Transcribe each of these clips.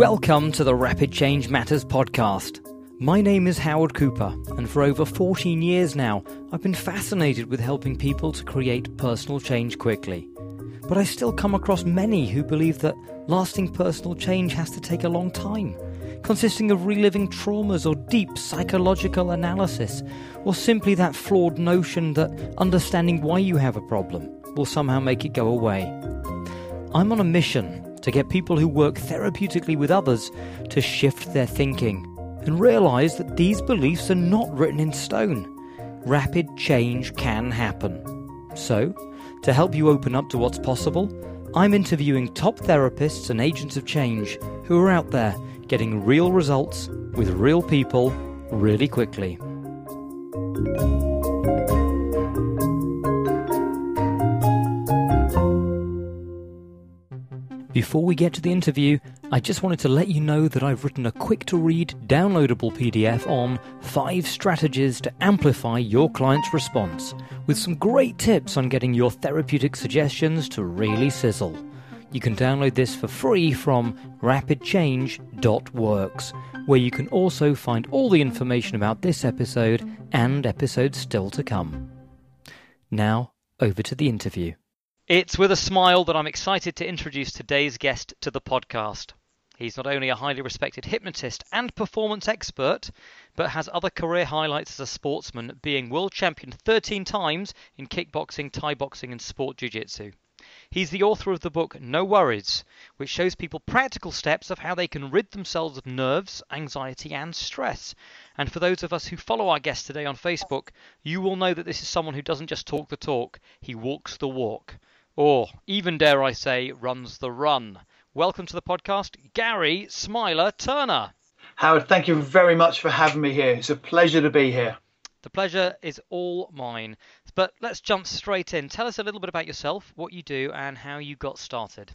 Welcome to the Rapid Change Matters podcast. My name is Howard Cooper, and for over 14 years now, I've been fascinated with helping people to create personal change quickly. But I still come across many who believe that lasting personal change has to take a long time, consisting of reliving traumas or deep psychological analysis, or simply that flawed notion that understanding why you have a problem will somehow make it go away. I'm on a mission to get people who work therapeutically with others to shift their thinking and realize that these beliefs are not written in stone. Rapid change can happen. So, to help you open up to what's possible, I'm interviewing top therapists and agents of change who are out there getting real results with real people really quickly. Before we get to the interview, I just wanted to let you know that I've written a quick to read, downloadable PDF on 5 strategies to amplify your client's response, with some great tips on getting your therapeutic suggestions to really sizzle. You can download this for free from rapidchange.works, where you can also find all the information about this episode and episodes still to come. Now, over to the interview. It's with a smile that I'm excited to introduce today's guest to the podcast. He's not only a highly respected hypnotist and performance expert, but has other career highlights as a sportsman, being world champion 13 times in kickboxing, Thai boxing, and sport jiu jitsu. He's the author of the book No Worries, which shows people practical steps of how they can rid themselves of nerves, anxiety, and stress. And for those of us who follow our guest today on Facebook, you will know that this is someone who doesn't just talk the talk, he walks the walk or even dare I say, runs the run. Welcome to the podcast, Gary Smiler Turner. Howard, thank you very much for having me here. It's a pleasure to be here. The pleasure is all mine. But let's jump straight in. Tell us a little bit about yourself, what you do, and how you got started.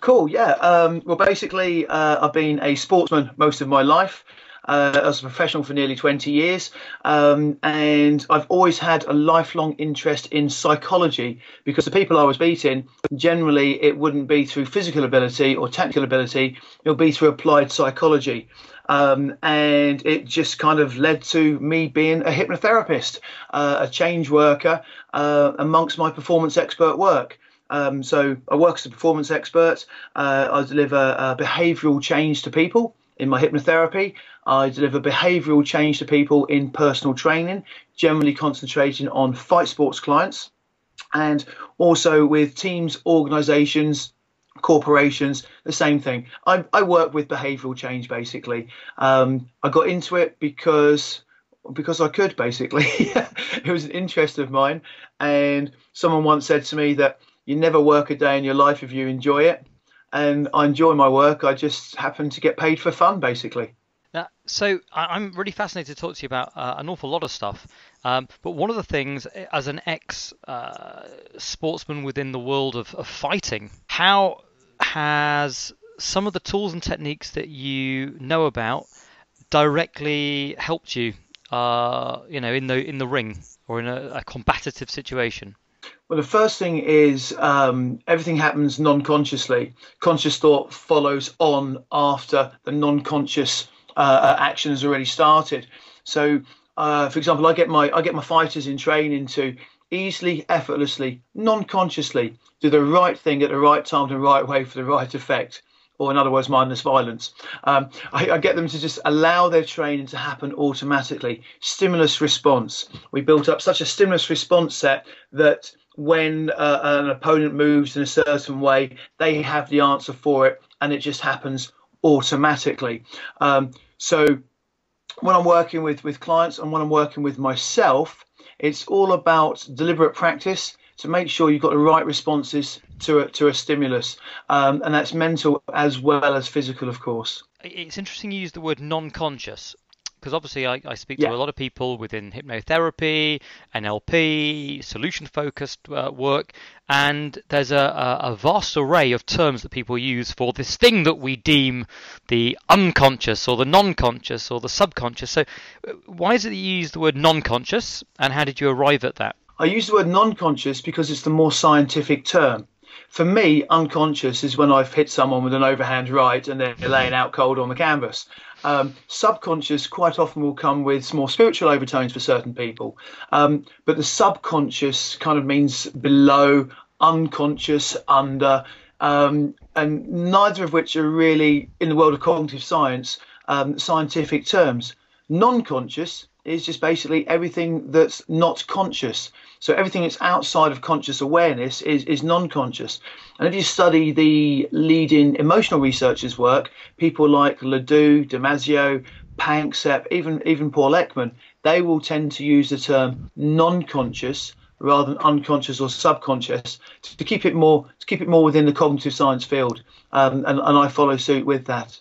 Cool, yeah. Um, well, basically, uh, I've been a sportsman most of my life uh, as a professional for nearly 20 years. Um, and I've always had a lifelong interest in psychology because the people I was beating, generally, it wouldn't be through physical ability or technical ability, it'll be through applied psychology. Um, and it just kind of led to me being a hypnotherapist, uh, a change worker uh, amongst my performance expert work. Um, so I work as a performance expert. Uh, I deliver uh, behavioural change to people in my hypnotherapy. I deliver behavioural change to people in personal training, generally concentrating on fight sports clients, and also with teams, organisations, corporations, the same thing. I, I work with behavioural change basically. Um, I got into it because because I could basically. it was an interest of mine, and someone once said to me that you never work a day in your life if you enjoy it and I enjoy my work. I just happen to get paid for fun, basically. So I'm really fascinated to talk to you about uh, an awful lot of stuff. Um, but one of the things, as an ex uh, sportsman within the world of, of fighting, how has some of the tools and techniques that you know about directly helped you, uh, you know, in the in the ring or in a, a combative situation? Well, the first thing is um, everything happens non-consciously. Conscious thought follows on after the non-conscious uh, uh, action has already started. So, uh, for example, I get my I get my fighters in training to easily, effortlessly, non-consciously do the right thing at the right time, the right way for the right effect or in other words, mindless violence. Um, I, I, get them to just allow their training to happen automatically. Stimulus response. We built up such a stimulus response set that when uh, an opponent moves in a certain way, they have the answer for it, and it just happens automatically. Um, so when I'm working with with clients and when I'm working with myself, it's all about deliberate practice to make sure you've got the right responses to a, to a stimulus, um, and that's mental as well as physical, of course. It's interesting you use the word non-conscious because obviously I, I speak to a lot of people within hypnotherapy, NLP, solution focused uh, work, and there's a, a, vast array of terms that people use for this thing that we deem the unconscious or the non conscious or the subconscious. So, uh, why is it that you use the word non conscious, and how did you arrive at that? I use the word non conscious because it's the more scientific term. for me, unconscious is when I've hit someone with an overhand right and they're laying out cold on the canvas. Um, subconscious quite often will come with more spiritual overtones for certain people, um, but the subconscious kind of means below, unconscious, under, um, and neither of which are really in the world of cognitive science um, scientific terms. Non-conscious is just basically everything that's not conscious. So everything that's outside of conscious awareness is, is non-conscious. And if you study the leading emotional researchers' work, people like Ledoux, Damasio, Panksepp, even even Paul Ekman, they will tend to use the term non-conscious rather than unconscious or subconscious to, to keep it more to keep it more within the cognitive science field. Um, and, and I follow suit with that.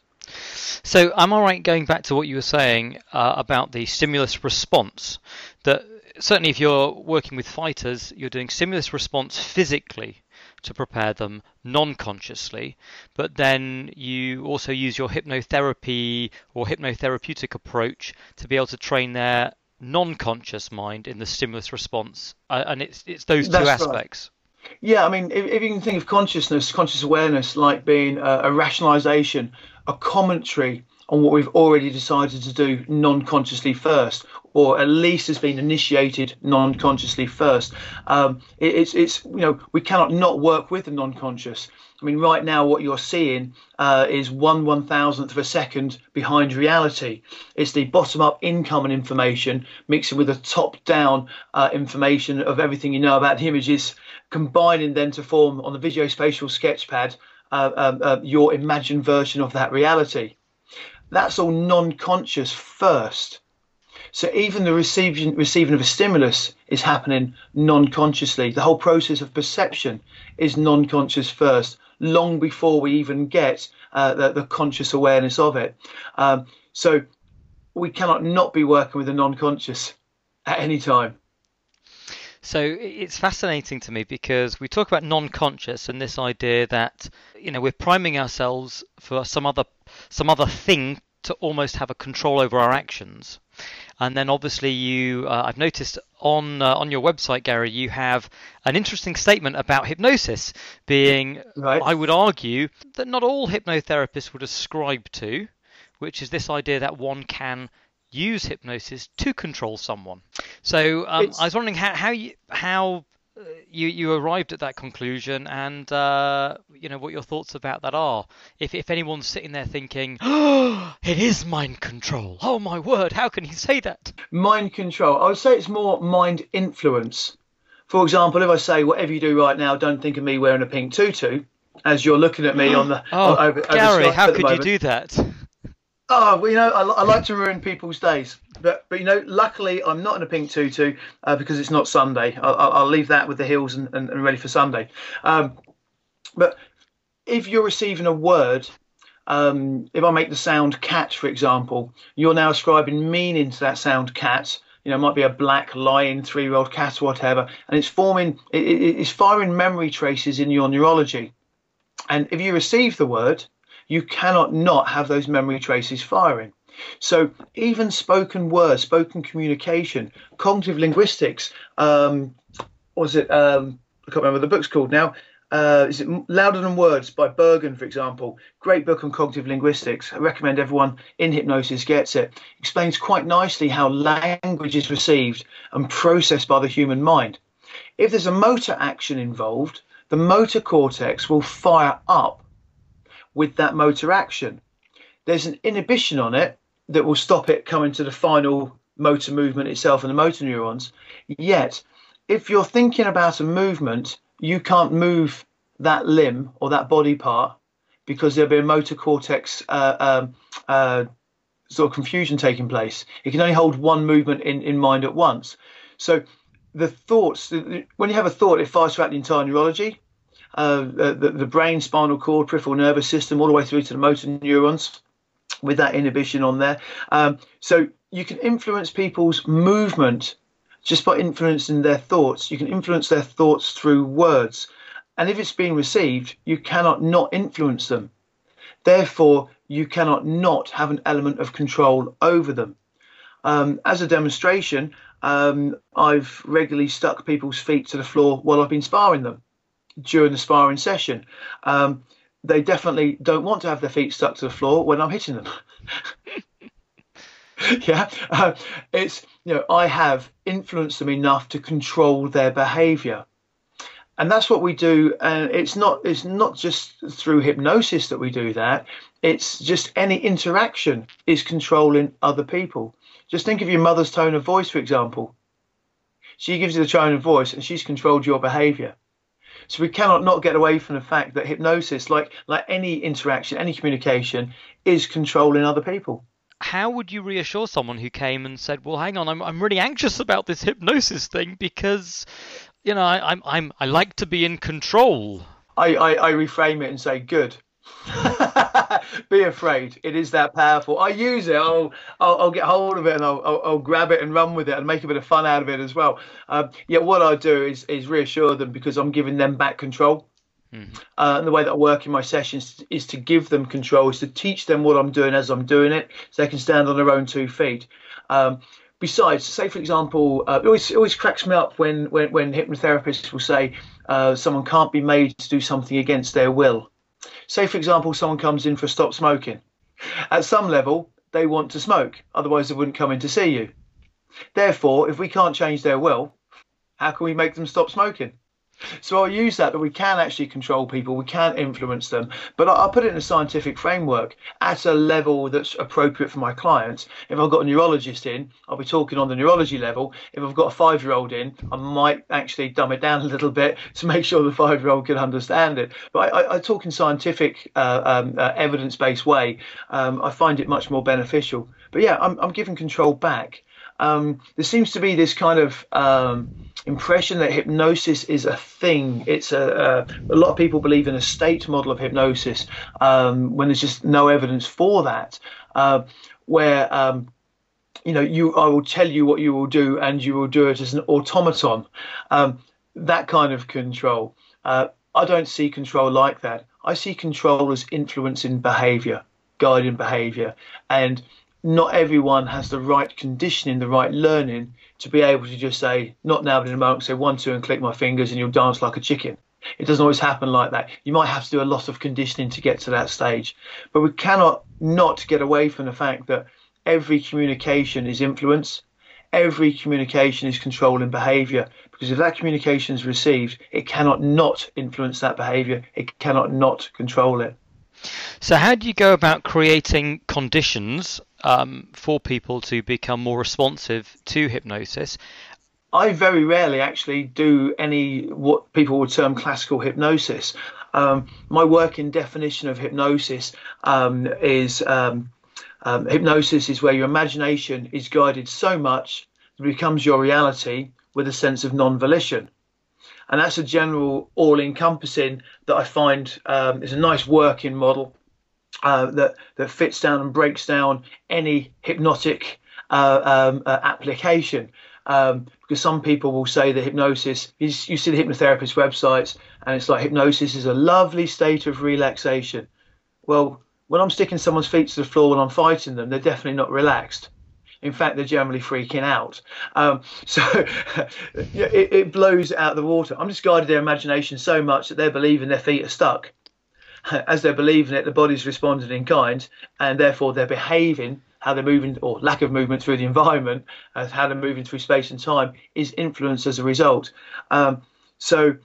So, I'm all right going back to what you were saying uh, about the stimulus response? That certainly, if you're working with fighters, you're doing stimulus response physically to prepare them non consciously, but then you also use your hypnotherapy or hypnotherapeutic approach to be able to train their non conscious mind in the stimulus response. Uh, and it's, it's those two aspects. Right. Yeah, I mean, if, if, you can think of consciousness, conscious awareness, like being a, a rationalization, a commentary on what we've already decided to do non-consciously first, or at least has been initiated non-consciously first. Um, it, it's, it's, you know, we cannot not work with the non-conscious. I mean, right now, what you're seeing uh, is one one thousandth of a second behind reality. It's the bottom up income and information mixing with the top down uh, information of everything you know about the images, combining then to form on the visuospatial sketchpad uh, um, uh, your imagined version of that reality. That's all non conscious first. So even the receiving receiving of a stimulus is happening non-consciously. The whole process of perception is non-conscious first long before we even get uh, the, the, conscious awareness of it. Um, so we cannot not be working with the non-conscious at any time. So it's fascinating to me because we talk about non-conscious and this idea that you know we're priming ourselves for some other some other thing to almost have a control over our actions. And then obviously you, uh, I've noticed on uh, on your website, Gary, you have an interesting statement about hypnosis being, right. I would argue, that not all hypnotherapists would ascribe to, which is this idea that one can use hypnosis to control someone. So um, I was wondering how how you how you you arrived at that conclusion, and uh, you know what your thoughts about that are. If if anyone's sitting there thinking, "Oh, it is mind control," oh my word, how can he say that? Mind control. I would say it's more mind influence. For example, if I say, "Whatever you do right now, don't think of me wearing a pink tutu," as you're looking at me on the oh, over, Gary, over how could you do that? Oh, well, you know, I, I, like to ruin people's days, but but you know, luckily I'm not in a pink tutu uh, because it's not Sunday. I'll, I'll, leave that with the heels and, and, and ready for Sunday. Um, but if you're receiving a word, um, if I make the sound cat, for example, you're now ascribing meaning to that sound cat. You know, might be a black lion, three-year-old cat, whatever, and it's forming, it, it's firing memory traces in your neurology. And if you receive the word, you cannot not have those memory traces firing. So even spoken words, spoken communication, cognitive linguistics, um, was it? Um, I can't remember the book's called now. Uh, is it Louder Than Words by Bergen, for example? Great book on cognitive linguistics. I recommend everyone in hypnosis gets it. Explains quite nicely how language is received and processed by the human mind. If there's a motor action involved, the motor cortex will fire up with that motor action. There's an inhibition on it that will stop it coming to the final motor movement itself and the motor neurons. Yet, if you're thinking about a movement, you can't move that limb or that body part because there'll be a motor cortex uh, um, uh, sort of confusion taking place. It can only hold one movement in, in mind at once. So the thoughts, when you have a thought, it fires throughout the entire neurology uh, the, the brain, spinal cord, peripheral nervous system, all the way through to the motor neurons with that inhibition on there. Um, so you can influence people's movement just by influencing their thoughts. You can influence their thoughts through words. And if it's being received, you cannot not influence them. Therefore, you cannot not have an element of control over them. Um, as a demonstration, um, I've regularly stuck people's feet to the floor while I've been sparring them during the sparring session. Um, they definitely don't want to have their feet stuck to the floor when I'm hitting them. yeah, uh, it's you know I have influenced them enough to control their behaviour, and that's what we do. And it's not it's not just through hypnosis that we do that. It's just any interaction is controlling other people. Just think of your mother's tone of voice, for example. She gives you the tone of voice, and she's controlled your behaviour. So we cannot not get away from the fact that hypnosis, like like any interaction, any communication, is controlling other people. How would you reassure someone who came and said, "Well, hang on, I'm I'm really anxious about this hypnosis thing because, you know, I, I'm I'm I like to be in control." I, I, I reframe it and say, "Good." be afraid. It is that powerful. I use it. I'll, I'll, I'll get hold of it and I'll, I'll, I'll, grab it and run with it and make a bit of fun out of it as well. Um, yeah, what I do is, is reassure them because I'm giving them back control. Mm-hmm. Uh, and the way that I work in my sessions is to give them control, is to teach them what I'm doing as I'm doing it, so they can stand on their own two feet. Um, besides, say for example, uh, it, always, it always cracks me up when when, when hypnotherapists will say uh, someone can't be made to do something against their will. Say, for example, someone comes in for stop smoking. At some level, they want to smoke, otherwise, they wouldn't come in to see you. Therefore, if we can't change their will, how can we make them stop smoking? So I'll use that that we can actually control people, we can influence them, but I'll put it in a scientific framework at a level that's appropriate for my clients. If I've got a neurologist in, I'll be talking on the neurology level. If I've got a five year old in, I might actually dumb it down a little bit to make sure the five year old can understand it. But I, I talk in scientific, uh, um, uh, evidence based way. Um, I find it much more beneficial. But yeah, I'm, I'm giving control back. Um, there seems to be this kind of um, impression that hypnosis is a thing. It's a, a, a lot of people believe in a state model of hypnosis um, when there's just no evidence for that. Uh, where um, you know you I will tell you what you will do and you will do it as an automaton. Um, that kind of control. Uh, I don't see control like that. I see control as influencing behaviour, guiding behaviour, and not everyone has the right conditioning, the right learning to be able to just say, not now, but in a moment, say one, two, and click my fingers, and you'll dance like a chicken. It doesn't always happen like that. You might have to do a lot of conditioning to get to that stage. But we cannot not get away from the fact that every communication is influence, every communication is controlling behavior. Because if that communication is received, it cannot not influence that behavior, it cannot not control it. So, how do you go about creating conditions um, for people to become more responsive to hypnosis? I very rarely actually do any what people would term classical hypnosis. Um, my working definition of hypnosis um, is um, um, hypnosis is where your imagination is guided so much that it becomes your reality with a sense of non-volition. And that's a general all-encompassing that I find um, is a nice working model uh, that that fits down and breaks down any hypnotic uh, um, uh, application. Um, because some people will say that hypnosis is you see the hypnotherapist websites and it's like hypnosis is a lovely state of relaxation. Well, when I'm sticking someone's feet to the floor when I'm fighting them, they're definitely not relaxed. In fact, they're generally freaking out. Um, so it, it, blows out the water. I'm just guiding their imagination so much that they're believing their feet are stuck. as they're believing it, the body's responding in kind, and therefore they're behaving how they're moving or lack of movement through the environment, as how they're moving through space and time is influenced as a result. Um, so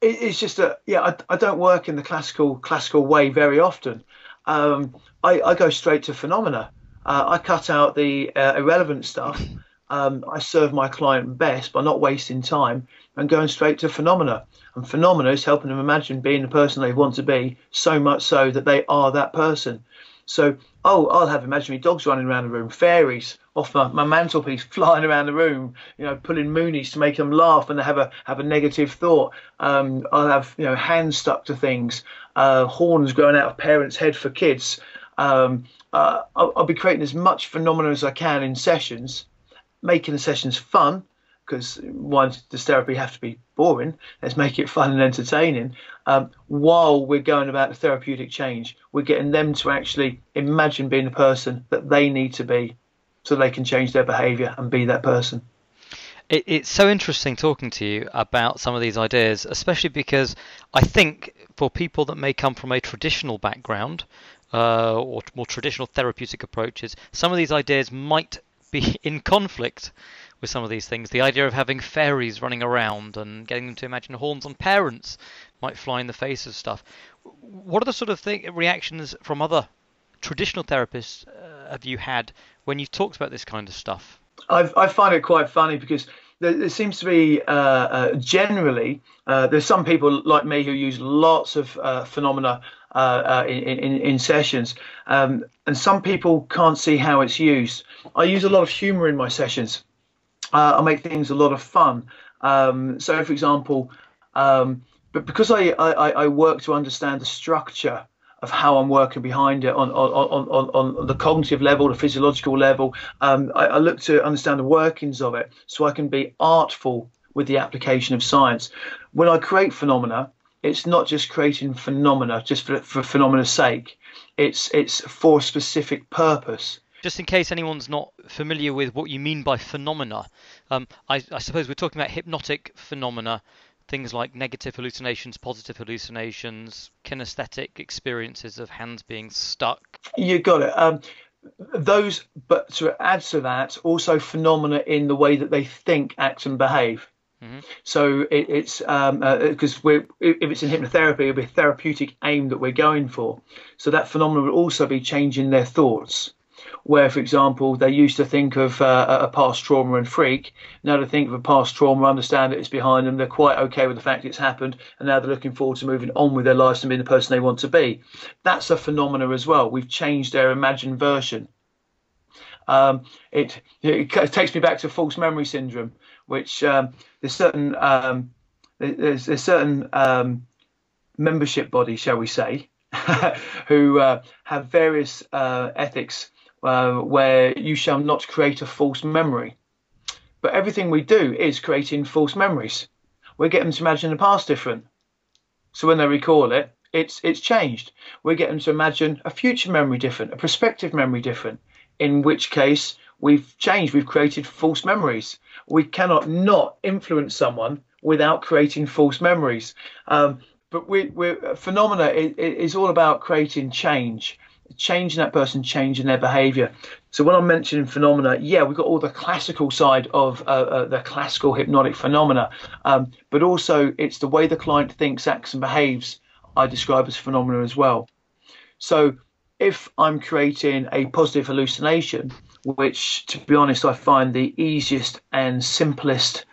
it, it's just a yeah, I, I, don't work in the classical classical way very often. Um, I, I, go straight to phenomena. Uh, I cut out the uh, irrelevant stuff. Um, I serve my client best by not wasting time and going straight to phenomena. And phenomena is helping them imagine being the person they want to be, so much so that they are that person. So, oh, I'll have imaginary dogs running around the room, fairies off my, my mantelpiece flying around the room, you know, pulling moonies to make them laugh and have a have a negative thought. Um, I'll have you know hands stuck to things, uh, horns growing out of parents' head for kids. Um, uh, I'll, I'll be creating as much phenomena as I can in sessions, making the sessions fun because why does therapy have to be boring? Let's make it fun and entertaining. Um, while we're going about the therapeutic change, we're getting them to actually imagine being the person that they need to be so they can change their behavior and be that person. It, it's so interesting talking to you about some of these ideas, especially because I think for people that may come from a traditional background uh, or more traditional therapeutic approaches, some of these ideas might be in conflict with some of these things. The idea of having fairies running around and getting them to imagine horns on parents might fly in the face of stuff. What are the sort of reactions from other traditional therapists uh, have you had when you've talked about this kind of stuff? I've, I find it quite funny because there, there seems to be uh, uh, generally uh, there's some people like me who use lots of uh, phenomena uh, uh, in, in, in, sessions, um, and some people can't see how it's used. I use a lot of humour in my sessions. I make things a lot of fun. Um, so, for example, um, but because I, I, I work to understand the structure of how I'm working behind it on on, on, on the cognitive level, the physiological level. Um, I, I, look to understand the workings of it so I can be artful with the application of science. When I create phenomena, it's not just creating phenomena just for, for phenomena sake. It's it's for a specific purpose. Just in case anyone's not familiar with what you mean by phenomena, um, I, I suppose we're talking about hypnotic phenomena things like negative hallucinations, positive hallucinations, kinesthetic experiences of hands being stuck. You got it. Um, those, but to add to that, also phenomena in the way that they think, act, and behave. Mm-hmm. So it, it's because um, uh, if it's in hypnotherapy, it'll be a therapeutic aim that we're going for. So that phenomenon will also be changing their thoughts where, for example, they used to think of uh, a past trauma and freak. Now they think of a past trauma, understand that it's behind them, they're quite okay with the fact it's happened, and now they're looking forward to moving on with their lives and being the person they want to be. That's a phenomena as well. We've changed their imagined version. Um, it, it, takes me back to false memory syndrome, which um, there's certain um, there's, there's certain um, membership bodies, shall we say, who uh, have various uh, ethics uh, where you shall not create a false memory. But everything we do is creating false memories. We get them to imagine the past different. So when they recall it, it's it's changed. We get them to imagine a future memory different, a prospective memory different. In which case, we've changed. We've created false memories. We cannot not influence someone without creating false memories. Um, but we, we phenomena is, is all about creating change changing that person, changing their behavior. So when I'm mentioning phenomena, yeah, we've got all the classical side of uh, uh, the classical hypnotic phenomena, um, but also it's the way the client thinks, acts, and behaves. I describe as phenomena as well. So if I'm creating a positive hallucination, which to be honest I find the easiest and simplest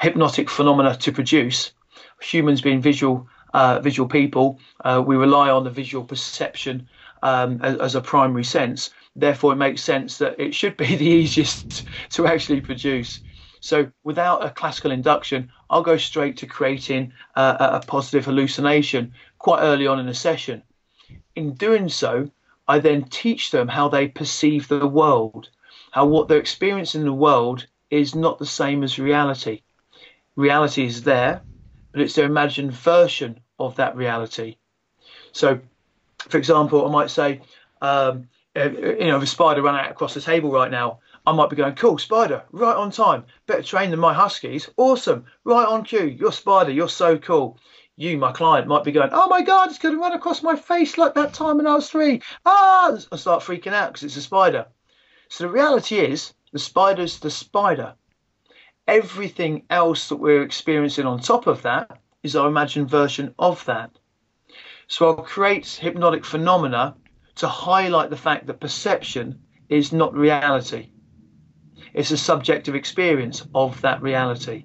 hypnotic phenomena to produce, humans being visual uh, visual people, uh, we rely on the visual perception um, as, as, a primary sense. Therefore, it makes sense that it should be the easiest to actually produce. So, without a classical induction, I'll go straight to creating uh, a positive hallucination quite early on in a session. In doing so, I then teach them how they perceive the world, how what they're experiencing in the world is not the same as reality. Reality is there, but it's their imagined version of that reality. So for example, I might say, um, you know, if a spider ran out across the table right now, I might be going, cool, spider, right on time. Better trained than my huskies. Awesome. Right on cue. You're spider. You're so cool. You, my client, might be going, oh my God, it's going to run across my face like that time when I was three. Ah, I start freaking out because it's a spider. So the reality is, the spider's the spider. Everything else that we're experiencing on top of that is our imagined version of that. So I'll create hypnotic phenomena to highlight the fact that perception is not reality. It's a subjective experience of that reality.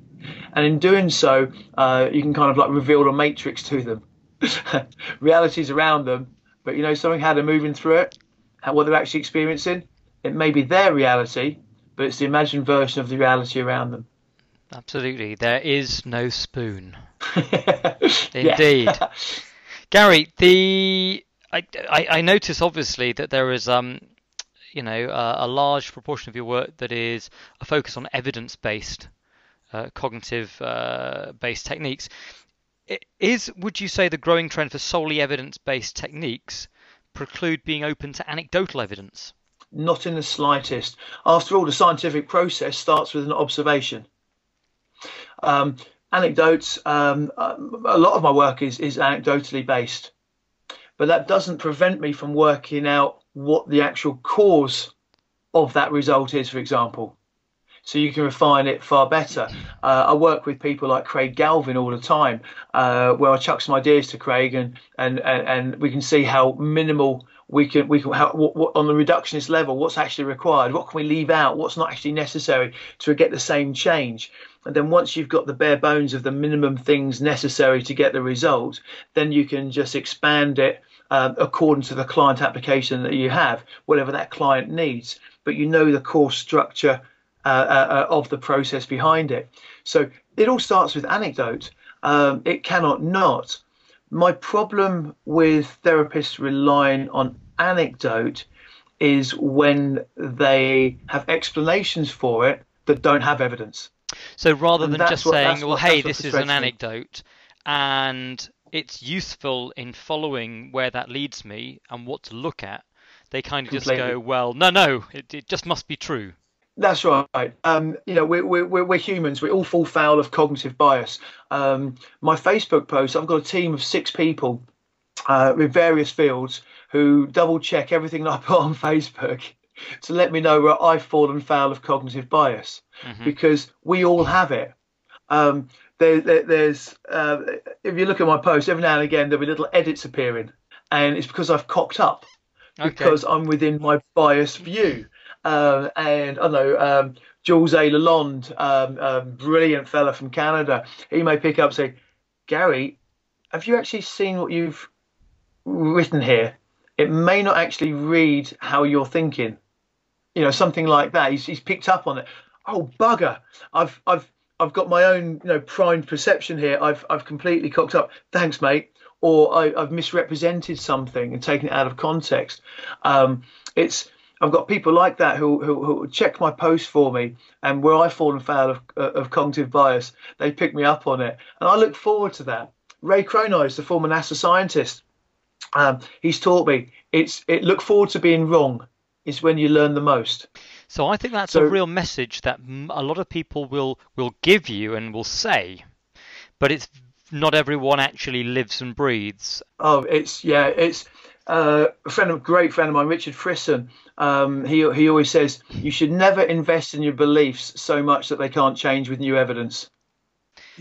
And in doing so, uh, you can kind of like reveal the matrix to them. Reality's around them, but you know something how they're moving through it, how, what they're actually experiencing. It may be their reality, but it's the imagined version of the reality around them. Absolutely. There is no spoon. Indeed. Gary, the I, I, I notice obviously that there is um you know uh, a large proportion of your work that is a focus on evidence based uh, cognitive uh, based techniques. Is would you say the growing trend for solely evidence based techniques preclude being open to anecdotal evidence? Not in the slightest. After all, the scientific process starts with an observation. Um, anecdotes. Um, a lot of my work is is anecdotally based, but that doesn't prevent me from working out what the actual cause of that result is. For example, so you can refine it far better. Uh, I work with people like Craig Galvin all the time, uh, where I chuck some ideas to Craig, and and and, and we can see how minimal we can we can what, what, on the reductionist level what's actually required? What can we leave out? What's not actually necessary to get the same change? And then once you've got the bare bones of the minimum things necessary to get the result then you can just expand it um, according to the client application that you have whatever that client needs. But you know the core structure uh, uh, uh of the process behind it. So it all starts with anecdote. Um, it cannot not. My problem with therapists relying on anecdote is when they have explanations for it that don't have evidence. So rather than just what, saying, well, what, hey, this is an anecdote, and it's useful in following where that leads me and what to look at, they kind of Completely. just go, well, no, no, it, it just must be true. That's right. Um, you know, we're, we're, we're humans. We all fall foul of cognitive bias. Um, my Facebook post, I've got a team of six people uh, with various fields who double check everything that I put on Facebook to let me know where I've fallen foul of cognitive bias mm-hmm. because we all have it. Um, there, there, there's, uh, if you look at my post, every now and again there'll be little edits appearing, and it's because I've cocked up okay. because I'm within my bias view. Um, and I know um, Jules A. Lalonde, um, um, brilliant fella from Canada, he may pick up and say, Gary, have you actually seen what you've written here? It may not actually read how you're thinking. You know, something like that. He's, he's picked up on it. Oh bugger! I've I've I've got my own you know primed perception here. I've I've completely cocked up. Thanks, mate. Or I, have misrepresented something and taken it out of context. Um, it's I've got people like that who, who, who check my post for me, and where I've fallen foul of, uh, of cognitive bias, they pick me up on it, and I look forward to that. Ray Cronise, the former NASA scientist, um, he's taught me it's it look forward to being wrong is when you learn the most. So I think that's so, a real message that a lot of people will will give you and will say, but it's not everyone actually lives and breathes. Oh, it's yeah, it's uh, a friend of great friend of mine, Richard Frisson. Um, he he always says you should never invest in your beliefs so much that they can't change with new evidence.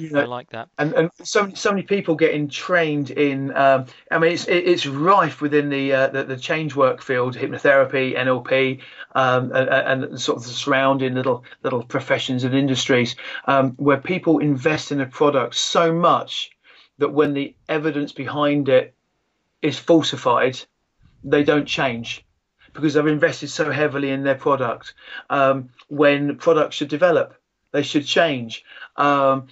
You know, I like that. And and so so many people getting trained in. Um, I mean, it's it's rife within the, uh, the, the change work field, hypnotherapy, NLP, um, and, and, sort of the surrounding little little professions and industries um, where people invest in a product so much that when the evidence behind it is falsified, they don't change because they've invested so heavily in their product. Um, when products should develop, they should change. Um,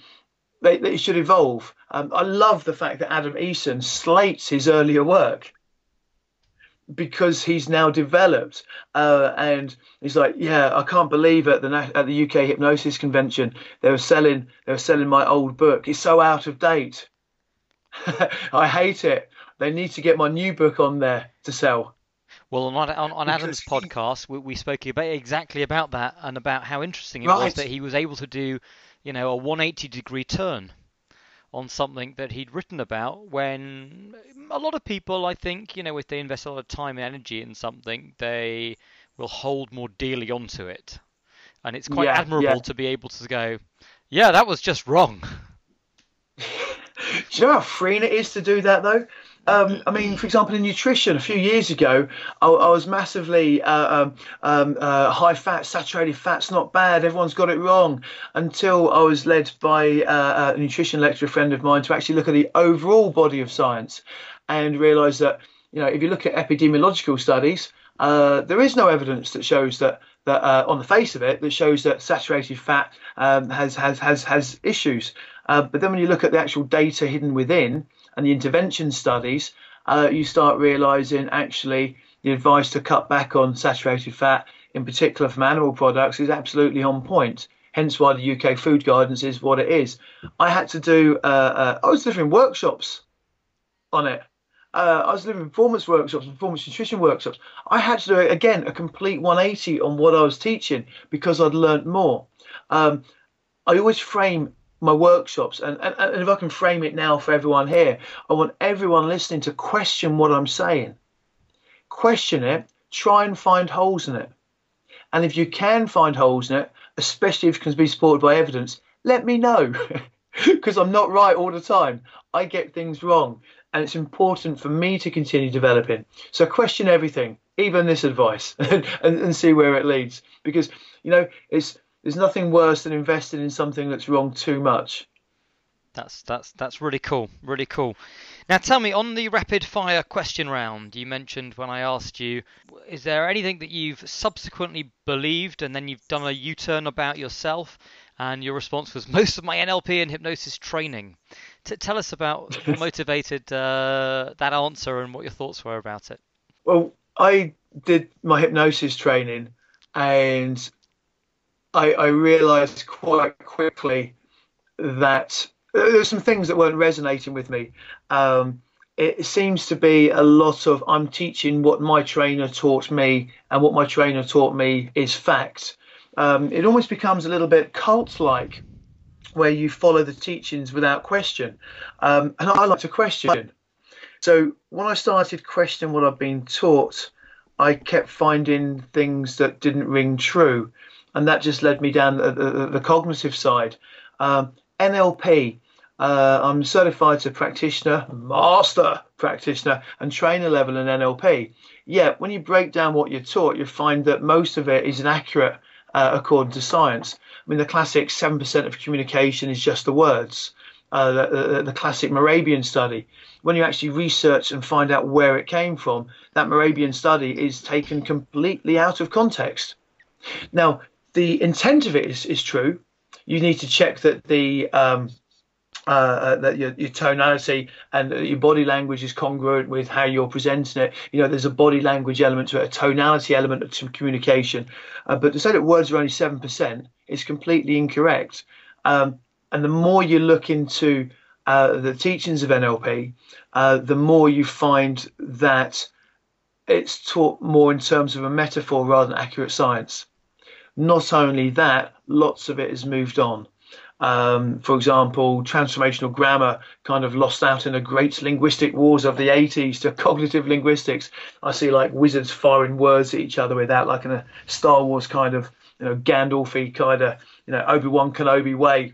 they, they, should evolve. Um, I love the fact that Adam Eason slates his earlier work because he's now developed uh, and he's like yeah i can't believe at the at the uk hypnosis convention they were selling they were selling my old book it's so out of date i hate it they need to get my new book on there to sell. Well, on, on, on Adam's podcast, we, we, spoke about exactly about that and about how interesting it right. was that he was able to do, you know, a 180 degree turn on something that he'd written about. When a lot of people, I think, you know, if they invest a lot of time and energy in something, they will hold more dearly onto it, and it's quite yeah, admirable yeah. to be able to go, yeah, that was just wrong. do you know how freeing it is to do that though? Um, I mean, for example, in nutrition, a few years ago, I, I was massively uh, um, um, uh, high fat, saturated fat's not bad. Everyone's got it wrong. Until I was led by uh, a nutrition lecturer friend of mine to actually look at the overall body of science and realise that you know if you look at epidemiological studies, uh, there is no evidence that shows that that uh, on the face of it that shows that saturated fat um, has has has has issues. Uh, but then when you look at the actual data hidden within and the intervention studies, uh, you start realizing actually the advice to cut back on saturated fat, in particular from animal products, is absolutely on point. Hence why the UK food guidance is what it is. I had to do, uh, uh, I was delivering workshops on it. Uh, I was delivering performance workshops, performance nutrition workshops. I had to do again a complete 180 on what I was teaching because I'd learnt more. Um, I always frame my workshops, and, and, and if I can frame it now for everyone here, I want everyone listening to question what I'm saying. Question it, try and find holes in it. And if you can find holes in it, especially if it can be supported by evidence, let me know. Because I'm not right all the time. I get things wrong. And it's important for me to continue developing. So question everything, even this advice, and, and, see where it leads. Because, you know, it's there's nothing worse than investing in something that's wrong too much. That's that's that's really cool, really cool. Now tell me on the rapid fire question round, you mentioned when I asked you, is there anything that you've subsequently believed and then you've done a U-turn about yourself? And your response was most of my NLP and hypnosis training. T- tell us about what motivated uh, that answer and what your thoughts were about it. Well, I did my hypnosis training and I, I realized quite quickly that there's some things that weren't resonating with me. Um, it seems to be a lot of I'm teaching what my trainer taught me, and what my trainer taught me is fact. Um, it almost becomes a little bit cult like, where you follow the teachings without question. Um, and I like to question. So when I started questioning what I've been taught, I kept finding things that didn't ring true and that just led me down the, the, the cognitive side. Um, NLP. Uh, I'm certified as a practitioner, master practitioner, and trainer level in NLP. Yeah, when you break down what you're taught, you find that most of it is inaccurate uh, according to science. Mean, the classic 7% of communication is just the words. Uh, the, the, the, classic Mehrabian study. When you actually research and find out where it came from, that Mehrabian study is taken completely out of context. Now, the intent of it is, is true. You need to check that the um, uh, uh, that your, your, tonality and your body language is congruent with how you're presenting it. You know, there's a body language element to it, a tonality element to communication. Uh, but to say that words are only seven percent is completely incorrect. Um, and the more you look into uh, the teachings of NLP, uh, the more you find that it's taught more in terms of a metaphor rather than accurate science. Not only that, lots of it has moved on. Um, for example, transformational grammar kind of lost out in the great linguistic wars of the 80s to cognitive linguistics. I see like wizards firing words at each other without like in a Star Wars kind of, you know, Gandalfy kind of, you know, Obi-Wan Kenobi way.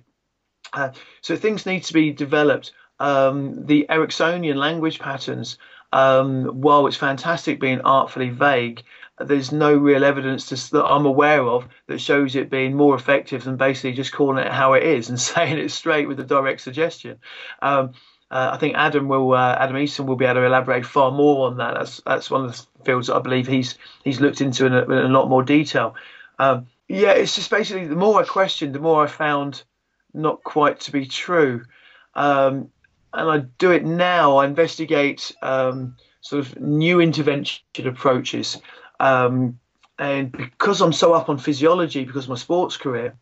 Uh, so things need to be developed. Um, the Ericksonian language patterns, um, while it's fantastic being artfully vague, there's no real evidence to, that I'm aware of that shows it being more effective than basically just calling it how it is and saying it straight with a direct suggestion. Um, uh, I think Adam will, uh, Adam Eason will be able to elaborate far more on that. That's that's one of the fields that I believe he's he's looked into in a, in a lot more detail. Um, yeah, it's just basically the more I questioned, the more I found not quite to be true. Um, and I do it now. I investigate um, sort of new intervention approaches. Um, and because I'm so up on physiology, because of my sports career,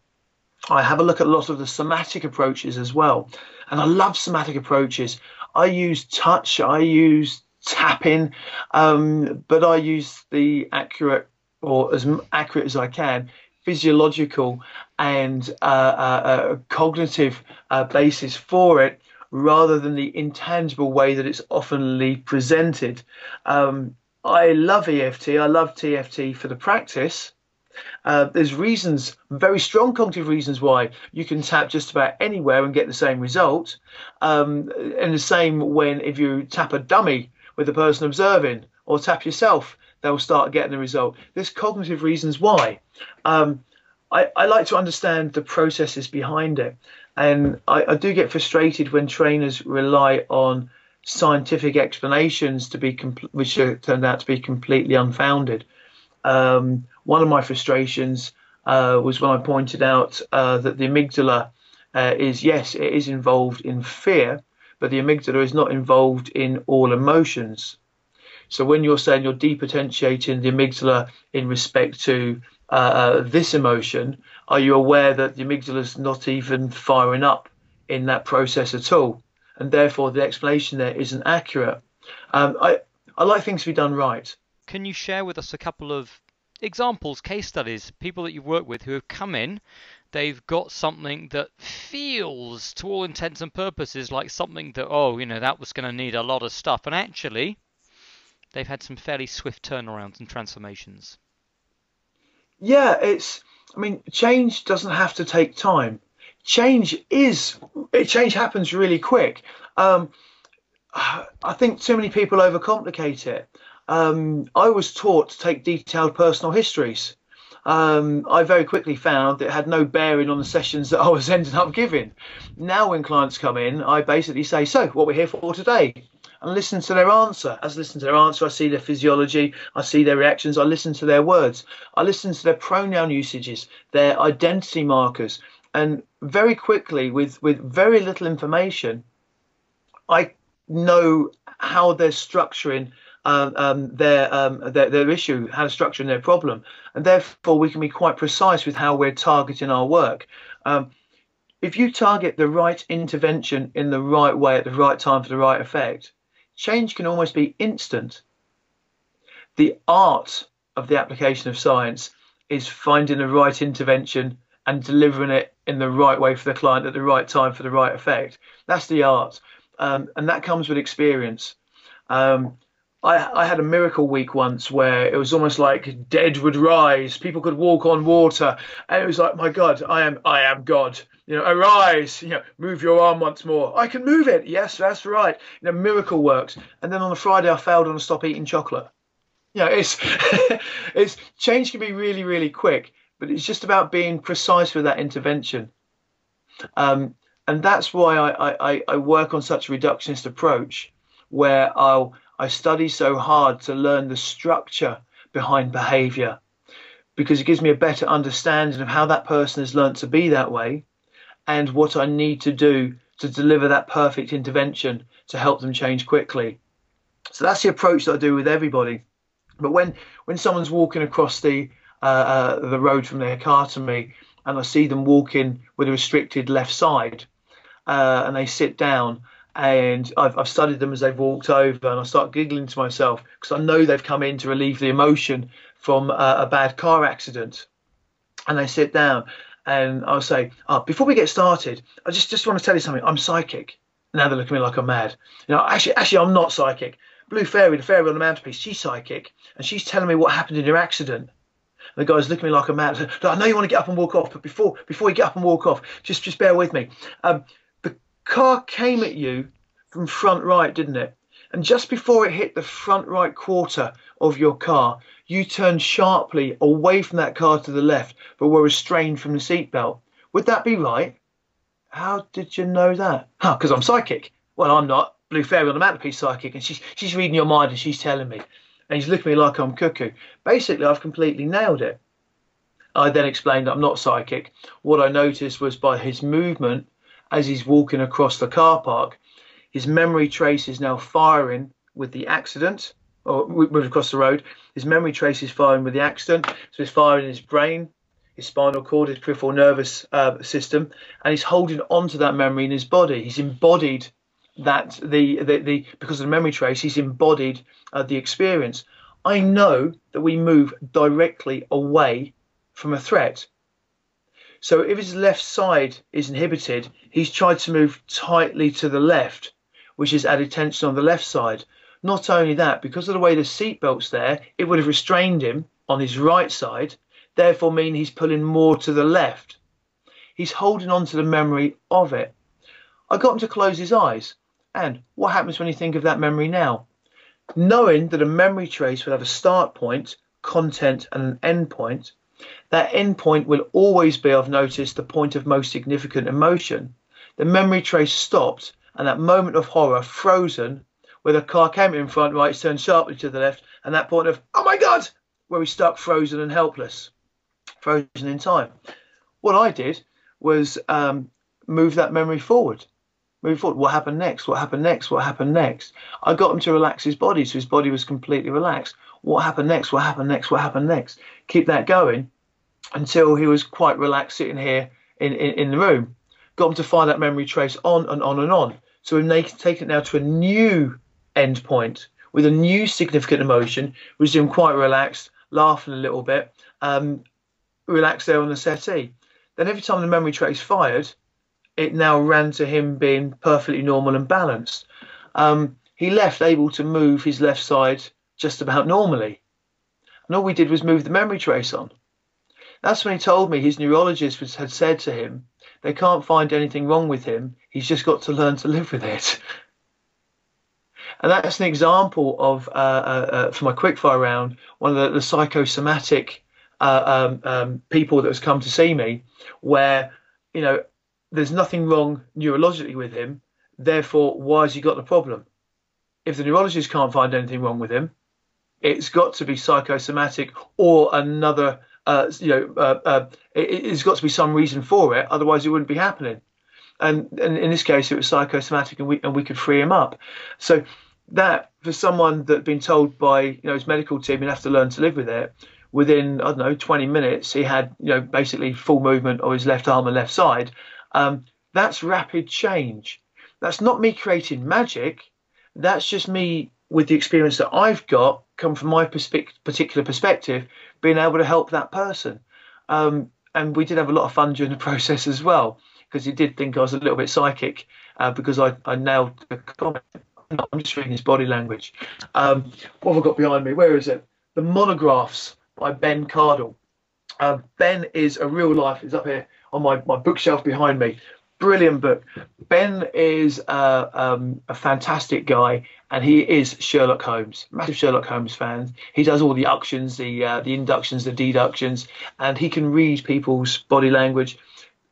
I have a look at a lot of the somatic approaches as well. And I love somatic approaches. I use touch, I use tapping, um, but I use the accurate or as accurate as I can physiological and uh, uh, uh, cognitive uh, basis for it rather than the intangible way that it's oftenly presented. Um, I love EFT. I love TFT for the practice. Uh, there's reasons, very strong cognitive reasons why you can tap just about anywhere and get the same result. Um, and the same when if you tap a dummy with the person observing or tap yourself, they'll start getting the result. There's cognitive reasons why. Um, I, I, like to understand the processes behind it. And I, I do get frustrated when trainers rely on scientific explanations to be compl- which turned out to be completely unfounded. Um, one of my frustrations uh, was when I pointed out uh, that the amygdala uh, is yes, it is involved in fear, but the amygdala is not involved in all emotions. So when you're saying you're depotentiating the amygdala in respect to uh, uh, this emotion, are you aware that the amygdala is not even firing up in that process at all? And therefore the explanation there isn't accurate. Um, I, I like things to be done right. Can you share with us a couple of examples, case studies, people that you've worked with who have come in, they've got something that feels, to all intents and purposes, like something that, oh, you know, that was going to need a lot of stuff. And actually, they've had some fairly swift turnarounds and transformations. Yeah, it's, I mean, change doesn't have to take time. Change is, it change happens really quick. Um, I think too many people overcomplicate it. Um, I was taught to take detailed personal histories um, I very quickly found it had no bearing on the sessions that I was ending up giving. Now, when clients come in, I basically say, So, what we're here for today? And listen to their answer. As I listen to their answer, I see their physiology, I see their reactions, I listen to their words, I listen to their pronoun usages, their identity markers. And very quickly, with, with very little information, I know how they're structuring um, um, their, um, their, their issue, how to structure their problem, and therefore we can be quite precise with how we're targeting our work. Um, if you target the right intervention in the right way at the right time for the right effect, change can almost be instant. The art of the application of science is finding the right intervention and delivering it in the right way for the client at the right time for the right effect. That's the art, um, and that comes with experience. Um, I, I had a miracle week once where it was almost like dead would rise, people could walk on water, and it was like, my God, I am, I am God. You know, arise. You know, move your arm once more. I can move it. Yes, that's right. You know, miracle works. And then on the Friday, I failed on to stop eating chocolate. You know, it's, it's change can be really, really quick, but it's just about being precise with that intervention. Um, and that's why I, I, I work on such a reductionist approach, where I'll I study so hard to learn the structure behind behavior because it gives me a better understanding of how that person has learnt to be that way and what I need to do to deliver that perfect intervention to help them change quickly. So that's the approach that I do with everybody. But when when someone's walking across the uh, uh, the road from their car to me, and I see them walking with a restricted left side, uh, and they sit down, and I've, I've studied them as they've walked over, and I start giggling to myself because I know they've come in to relieve the emotion from uh, a bad car accident. And they sit down, and I'll say, oh, before we get started, I just just want to tell you something. I'm psychic. Now they look at me like I'm mad. You know, actually, actually, I'm not psychic. Blue Fairy, the fairy on the mantelpiece, she's psychic, and she's telling me what happened in your accident. The guy's looking at me like I'm mad. I know you want to get up and walk off, but before before you get up and walk off, just just bear with me. Um, the car came at you from front right, didn't it? And just before it hit the front right quarter of your car, you turned sharply away from that car to the left, but were restrained from the seatbelt. Would that be right? How did you know that? Huh, because I'm psychic. Well, I'm not. Blue Fairy on the mantelpiece psychic, and she's she's reading your mind and she's telling me. And he's looking at me like I'm cuckoo. Basically, I've completely nailed it. I then explained I'm not psychic. What I noticed was by his movement, as he's walking across the car park, his memory trace is now firing with the accident, or moving across the road. His memory trace is firing with the accident, so he's firing in his brain, his spinal cord, his peripheral nervous uh, system, and he's holding on to that memory in his body. He's embodied that the the, the because of the memory trace, he's embodied uh, the experience. I know that we move directly away from a threat. So if his left side is inhibited, he's tried to move tightly to the left, which has added tension on the left side. Not only that, because of the way the seatbelt's there, it would have restrained him on his right side, therefore mean he's pulling more to the left. He's holding on to the memory of it. I got him to close his eyes. And what happens when you think of that memory now? Knowing that a memory trace will have a start point, content, and an end point, that end point will always be of notice the point of most significant emotion. The memory trace stopped, and that moment of horror frozen, where the car came in front, right, turned sharply to the left, and that point of, oh my God, where we stuck frozen and helpless, frozen in time. What I did was um, move that memory forward. Move forward. What happened next? What happened next? What happened next? I got him to relax his body, so his body was completely relaxed. What happened next? What happened next? What happened next? Keep that going until he was quite relaxed sitting here in, in, in the room. Got him to fire that memory trace on and on and on. So we've taken it now to a new end point with a new significant emotion, resume quite relaxed, laughing a little bit, um, relaxed there on the settee. then every time the memory trace fired, it now ran to him being perfectly normal and balanced. Um, he left able to move his left side just about normally. And all we did was move the memory trace on. That's when he told me his neurologist had said to him, they can't find anything wrong with him. He's just got to learn to live with it. And that's an example of, uh, uh, uh, for my quickfire round, one of the, the psychosomatic uh, um, um, people that has come to see me, where, you know, there's nothing wrong neurologically with him. Therefore, why has he got the problem? If the neurologist can't find anything wrong with him, it's got to be psychosomatic or another uh, you know, uh, uh, it, has got to be some reason for it. Otherwise, it wouldn't be happening. And, and in this case, it was psychosomatic, and we and we could free him up. So that for someone that had been told by you know his medical team, he'd have to learn to live with it. Within I don't know 20 minutes, he had you know basically full movement of his left arm and left side. Um, that's rapid change. That's not me creating magic. That's just me with the experience that I've got, come from my particular perspective, being able to help that person. Um, and we did have a lot of fun during the process as well, because he did think I was a little bit psychic uh, because I, I nailed the comment. I'm just reading his body language. Um, what have I got behind me? Where is it? The Monographs by Ben Cardall. Uh, ben is a real life, he's up here on my, my bookshelf behind me brilliant book. Ben is um, a fantastic guy, and he is Sherlock Holmes, massive Sherlock Holmes fan. He does all the auctions, the uh, the inductions, the deductions, and he can read people's body language.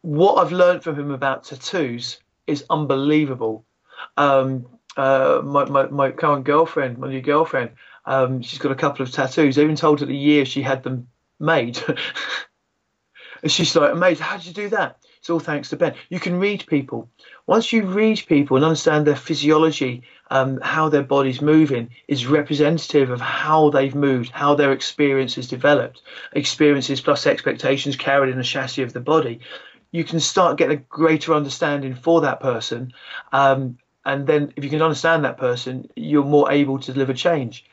What I've learned from him about tattoos is unbelievable. Um, uh, my, my, my current girlfriend, my new girlfriend, um, she's got a couple of tattoos. I even told her the year she had them made. and she's like, amazed, how did you do that? It's all thanks to Ben. You can read people. Once you read people and understand their physiology, um, how their body's moving is representative of how they've moved, how their experience has developed, experiences plus expectations carried in the chassis of the body. You can start getting a greater understanding for that person. Um, and then if you can understand that person, you're more able to deliver change.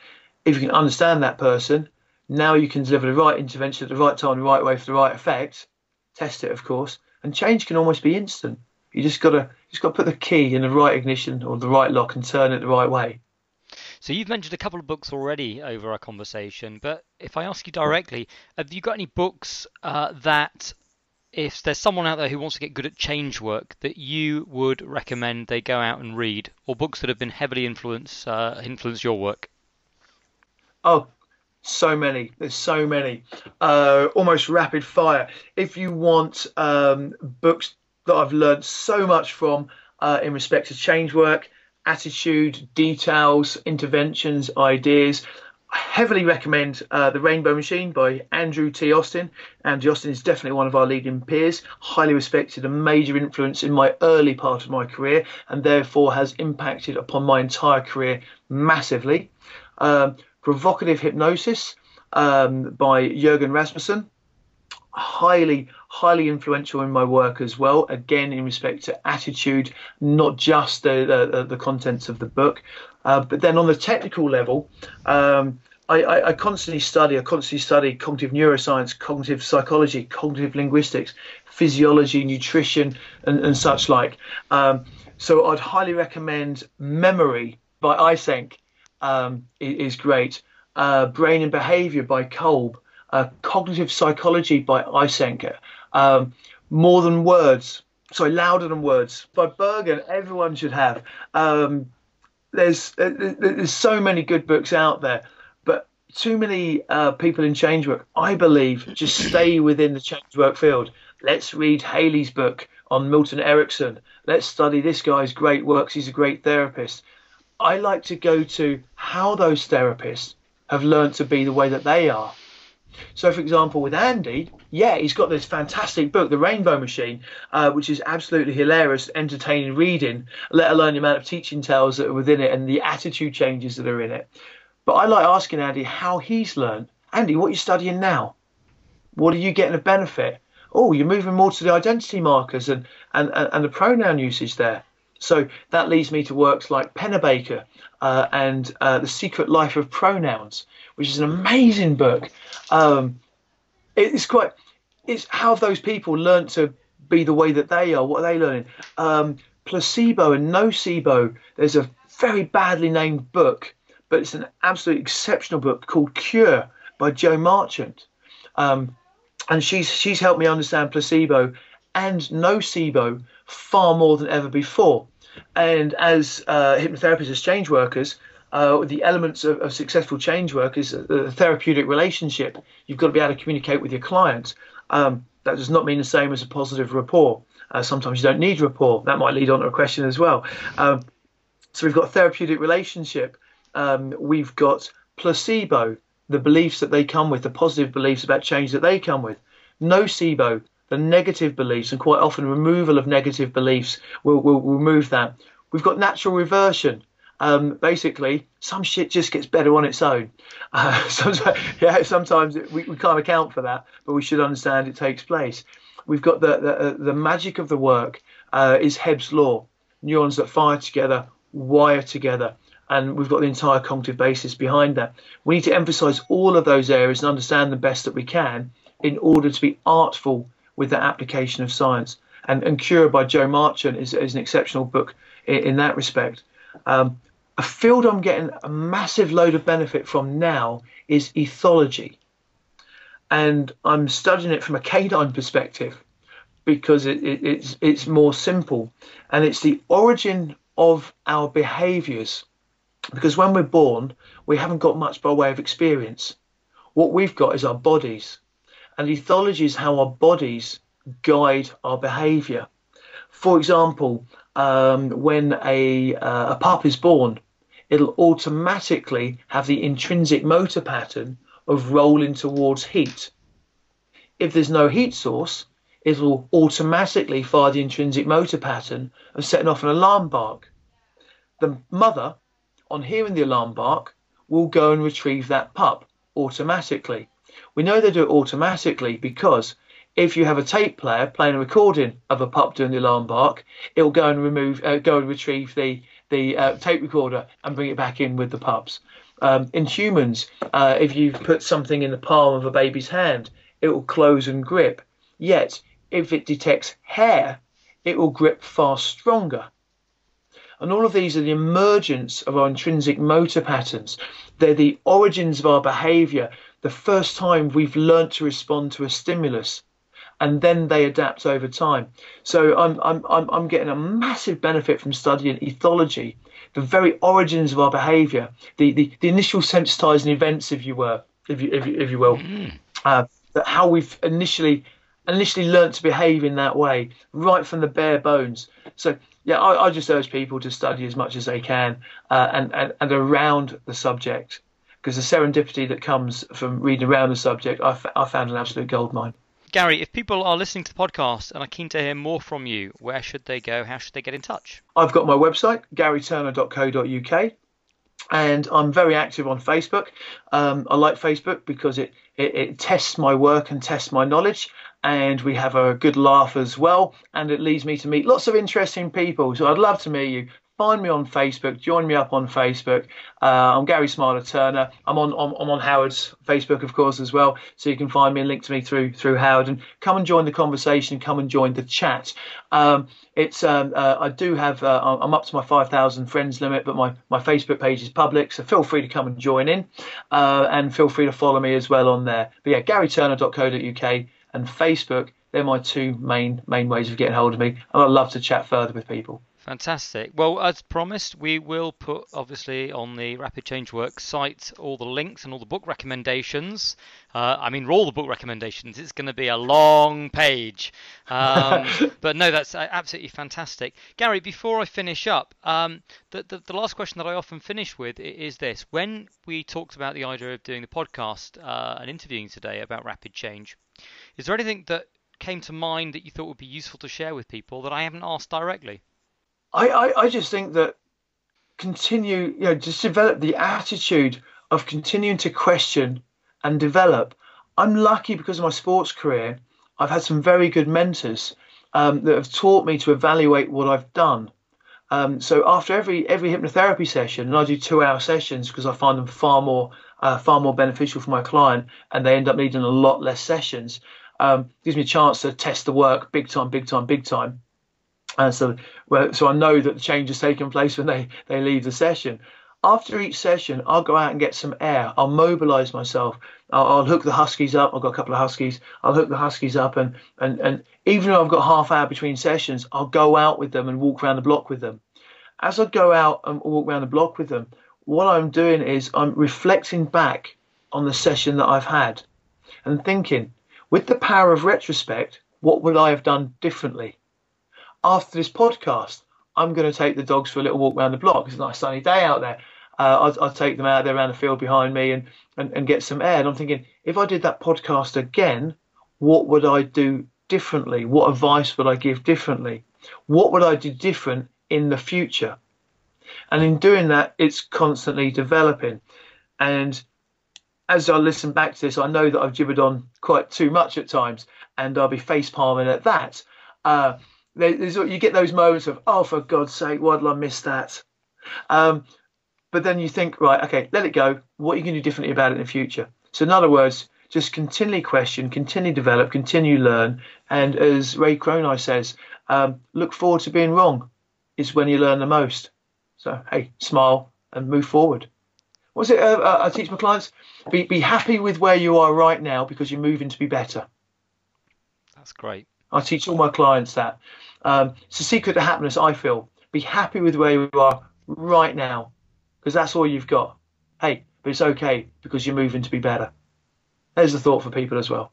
If you can understand that person, now you can deliver the right intervention at the right time, the right way for the right effect. Test it, of course, and change can almost be instant. You just gotta just gotta put the key in the right ignition or the right lock and turn it the right way. So you've mentioned a couple of books already over our conversation, but if I ask you directly, have you got any books uh, that, if there's someone out there who wants to get good at change work, that you would recommend they go out and read, or books that have been heavily influence uh, influenced your work? Oh, so many. There's so many. Uh, almost rapid fire. If you want um, books that I've learned so much from uh, in respect to change work, attitude, details, interventions, ideas, I heavily recommend uh, The Rainbow Machine by Andrew T. Austin. Andrew Austin is definitely one of our leading peers, highly respected, a major influence in my early part of my career, and therefore has impacted upon my entire career massively. Um, Provocative Hypnosis um, by Jurgen Rasmussen. Highly, highly influential in my work as well. Again, in respect to attitude, not just the the, the contents of the book, uh, but then on the technical level, um, I, I, I, constantly study. I constantly study cognitive neuroscience, cognitive psychology, cognitive linguistics, physiology, nutrition, and, and such like. Um, so I'd highly recommend Memory by Eysenck um, is great. Uh, Brain and Behavior by Kolb, uh, Cognitive Psychology by Eysenck, um, More Than Words, sorry, Louder Than Words by Bergen. Everyone should have. Um, there's uh, there's so many good books out there, but too many uh, people in change work, I believe, just stay within the change work field. Let's read Haley's book on Milton Erickson. Let's study this guy's great works. He's a great therapist. I like to go to how those therapists have learned to be the way that they are. So, for example, with Andy, yeah, he's got this fantastic book, The Rainbow Machine, uh, which is absolutely hilarious, entertaining reading, let alone the amount of teaching tales that are within it and the attitude changes that are in it. But I like asking Andy how he's learned. Andy, what are you studying now? What are you getting a benefit? Oh, you're moving more to the identity markers and, and, and the pronoun usage there. So that leads me to works like Pennebaker uh, and uh, The Secret Life of Pronouns, which is an amazing book. Um, it's quite it's how have those people learned to be the way that they are? What are they learning? Um, placebo and nocebo. There's a very badly named book, but it's an absolutely exceptional book called Cure by Jo Marchant. Um, and she's she's helped me understand placebo and nocebo far more than ever before. And as uh, hypnotherapists, as change workers, uh, the elements of, of, successful change work is the therapeutic relationship. You've got to be able to communicate with your clients. Um, that does not mean the same as a positive rapport. Uh, sometimes you don't need rapport. That might lead on to a question as well. Um, so we've got therapeutic relationship. Um, we've got placebo, the beliefs that they come with, the positive beliefs about change that they come with. Nocebo, the negative beliefs, and quite often removal of negative beliefs will, will remove that. We've got natural reversion. Um, basically, some shit just gets better on its own. Uh, sometimes, yeah, sometimes it, we, we can't account for that, but we should understand it takes place. We've got the the, uh, the magic of the work uh, is Hebb's law. Neurons that fire together wire together, and we've got the entire cognitive basis behind that. We need to emphasize all of those areas and understand them best that we can in order to be artful with the application of science. And, and Cure by Jo Marchant is, is an exceptional book in, in that respect. Um, a field I'm getting a massive load of benefit from now is ethology. And I'm studying it from a canine perspective because it, it, it's, it's more simple. And it's the origin of our behaviors. Because when we're born, we haven't got much by way of experience. What we've got is our bodies. And ethology is how our bodies guide our behavior. For example, um, when a, uh, a pup is born, it'll automatically have the intrinsic motor pattern of rolling towards heat. If there's no heat source, it will automatically fire the intrinsic motor pattern of setting off an alarm bark. The mother, on hearing the alarm bark, will go and retrieve that pup automatically. We know they do it automatically because if you have a tape player playing a recording of a pup doing the alarm bark, it will go and remove, uh, go and retrieve the the uh, tape recorder and bring it back in with the pups. Um, in humans, uh, if you put something in the palm of a baby's hand, it will close and grip. Yet, if it detects hair, it will grip far stronger. And all of these are the emergence of our intrinsic motor patterns. They're the origins of our behavior, the first time we've learnt to respond to a stimulus and then they adapt over time. So I'm, I'm, I'm, I'm getting a massive benefit from studying ethology, the very origins of our behaviour, the, the, the initial sensitizing events, if you were, if you, if you, if you will, mm. uh, how we've initially initially learnt to behave in that way, right from the bare bones. So yeah, I, I just urge people to study as much as they can uh, and, and, and around the subject because the serendipity that comes from reading around the subject, I, f- I found an absolute goldmine. Gary, if people are listening to the podcast and are keen to hear more from you, where should they go? How should they get in touch? I've got my website, garyturner.co.uk, and I'm very active on Facebook. Um, I like Facebook because it, it, it tests my work and tests my knowledge and we have a good laugh as well. And it leads me to meet lots of interesting people. So I'd love to meet you find me on Facebook, join me up on Facebook. Uh, I'm Gary Smiler Turner. I'm on, on I'm on Howard's Facebook, of course, as well. So you can find me and link to me through through Howard and come and join the conversation. Come and join the chat. Um, it's um, uh, I do have uh, I'm up to my 5,000 friends limit, but my my Facebook page is public, so feel free to come and join in, uh, and feel free to follow me as well on there. But yeah, GaryTurner.co.uk and Facebook. They're my two main main ways of getting hold of me, and I'd love to chat further with people. Fantastic. Well, as promised, we will put obviously on the Rapid Change Work site all the links and all the book recommendations. Uh, I mean, all the book recommendations. It's going to be a long page, um, but no, that's absolutely fantastic. Gary, before I finish up, um, the, the, the last question that I often finish with is this: When we talked about the idea of doing the podcast uh, and interviewing today about rapid change, is there anything that came to mind that you thought would be useful to share with people that I haven't asked directly? I, I, I just think that continue, you know, just develop the attitude of continuing to question and develop. I'm lucky because of my sports career. I've had some very good mentors um, that have taught me to evaluate what I've done. Um, so after every every hypnotherapy session, and I do two hour sessions because I find them far more uh, far more beneficial for my client, and they end up needing a lot less sessions. um, gives me a chance to test the work big time, big time, big time. And so, well, so I know that the change has taken place when they, they leave the session. After each session, I'll go out and get some air. I'll mobilize myself. I'll, I'll, hook the huskies up. I've got a couple of huskies. I'll hook the huskies up, and, and, and even though I've got half hour between sessions, I'll go out with them and walk around the block with them. As I go out and walk around the block with them, what I'm doing is I'm reflecting back on the session that I've had and thinking, with the power of retrospect, what would I have done differently? After this podcast, I'm going to take the dogs for a little walk around the block. It's a nice sunny day out there. Uh, I'll, I'll, take them out there around the field behind me and, and, and get some air. And I'm thinking, if I did that podcast again, what would I do differently? What advice would I give differently? What would I do different in the future? And in doing that, it's constantly developing. And as I listen back to this, I know that I've gibbered on quite too much at times, and I'll be face palming at that. Uh, you get those moments of, oh, for God's sake, why did I miss that? Um, but then you think, right, okay, let it go. What are you going to do differently about it in the future? So, in other words, just continually question, continually develop, continue learn, and as Ray Cronise says, um, look forward to being wrong. Is when you learn the most. So, hey, smile and move forward. What's it? Uh, uh, I teach my clients: be be happy with where you are right now because you're moving to be better. That's great. I teach all my clients that. Um, it's a secret to happiness. I feel. Be happy with where you are right now because that's all you've got. Hey, but it's okay because you're moving to be better. There's the thought for people as well.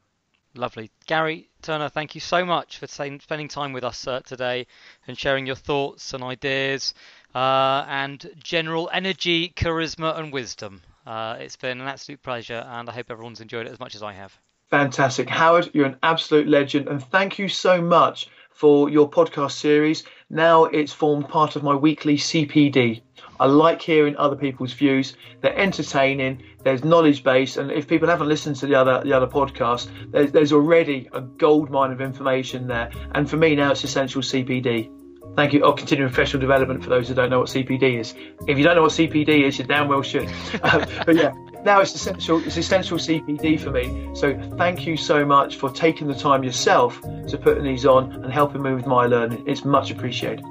Lovely. Gary Turner, thank you so much for spending time with us uh, today and sharing your thoughts and ideas uh, and general energy, charisma, and wisdom. Uh, it's been an absolute pleasure, and I hope everyone's enjoyed it as much as I have. Fantastic. Howard, you're an absolute legend, and thank you so much for your podcast series. Now it's formed part of my weekly CPD. I like hearing other people's views. They're entertaining. There's knowledge base, and if people haven't listened to the other the other podcast, there's, there's already a gold mine of information there. And for me now, it's essential CPD. Thank you. Oh, continuing professional development for those who don't know what CPD is. If you don't know what CPD is, you damn well should. um, but yeah, now it's essential. It's essential CPD for me. So thank you so much for taking the time yourself to putting these on and helping me with my learning. It's much appreciated.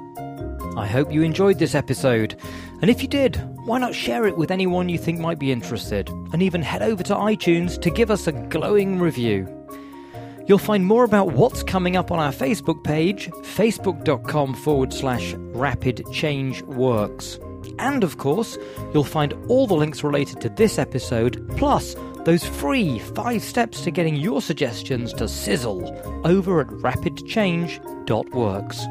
I hope you enjoyed this episode. And if you did, why not share it with anyone you think might be interested? And even head over to iTunes to give us a glowing review. You'll find more about what's coming up on our Facebook page, facebook.com forward slash rapid change works. And of course, you'll find all the links related to this episode, plus those free five steps to getting your suggestions to sizzle over at rapidchange.works.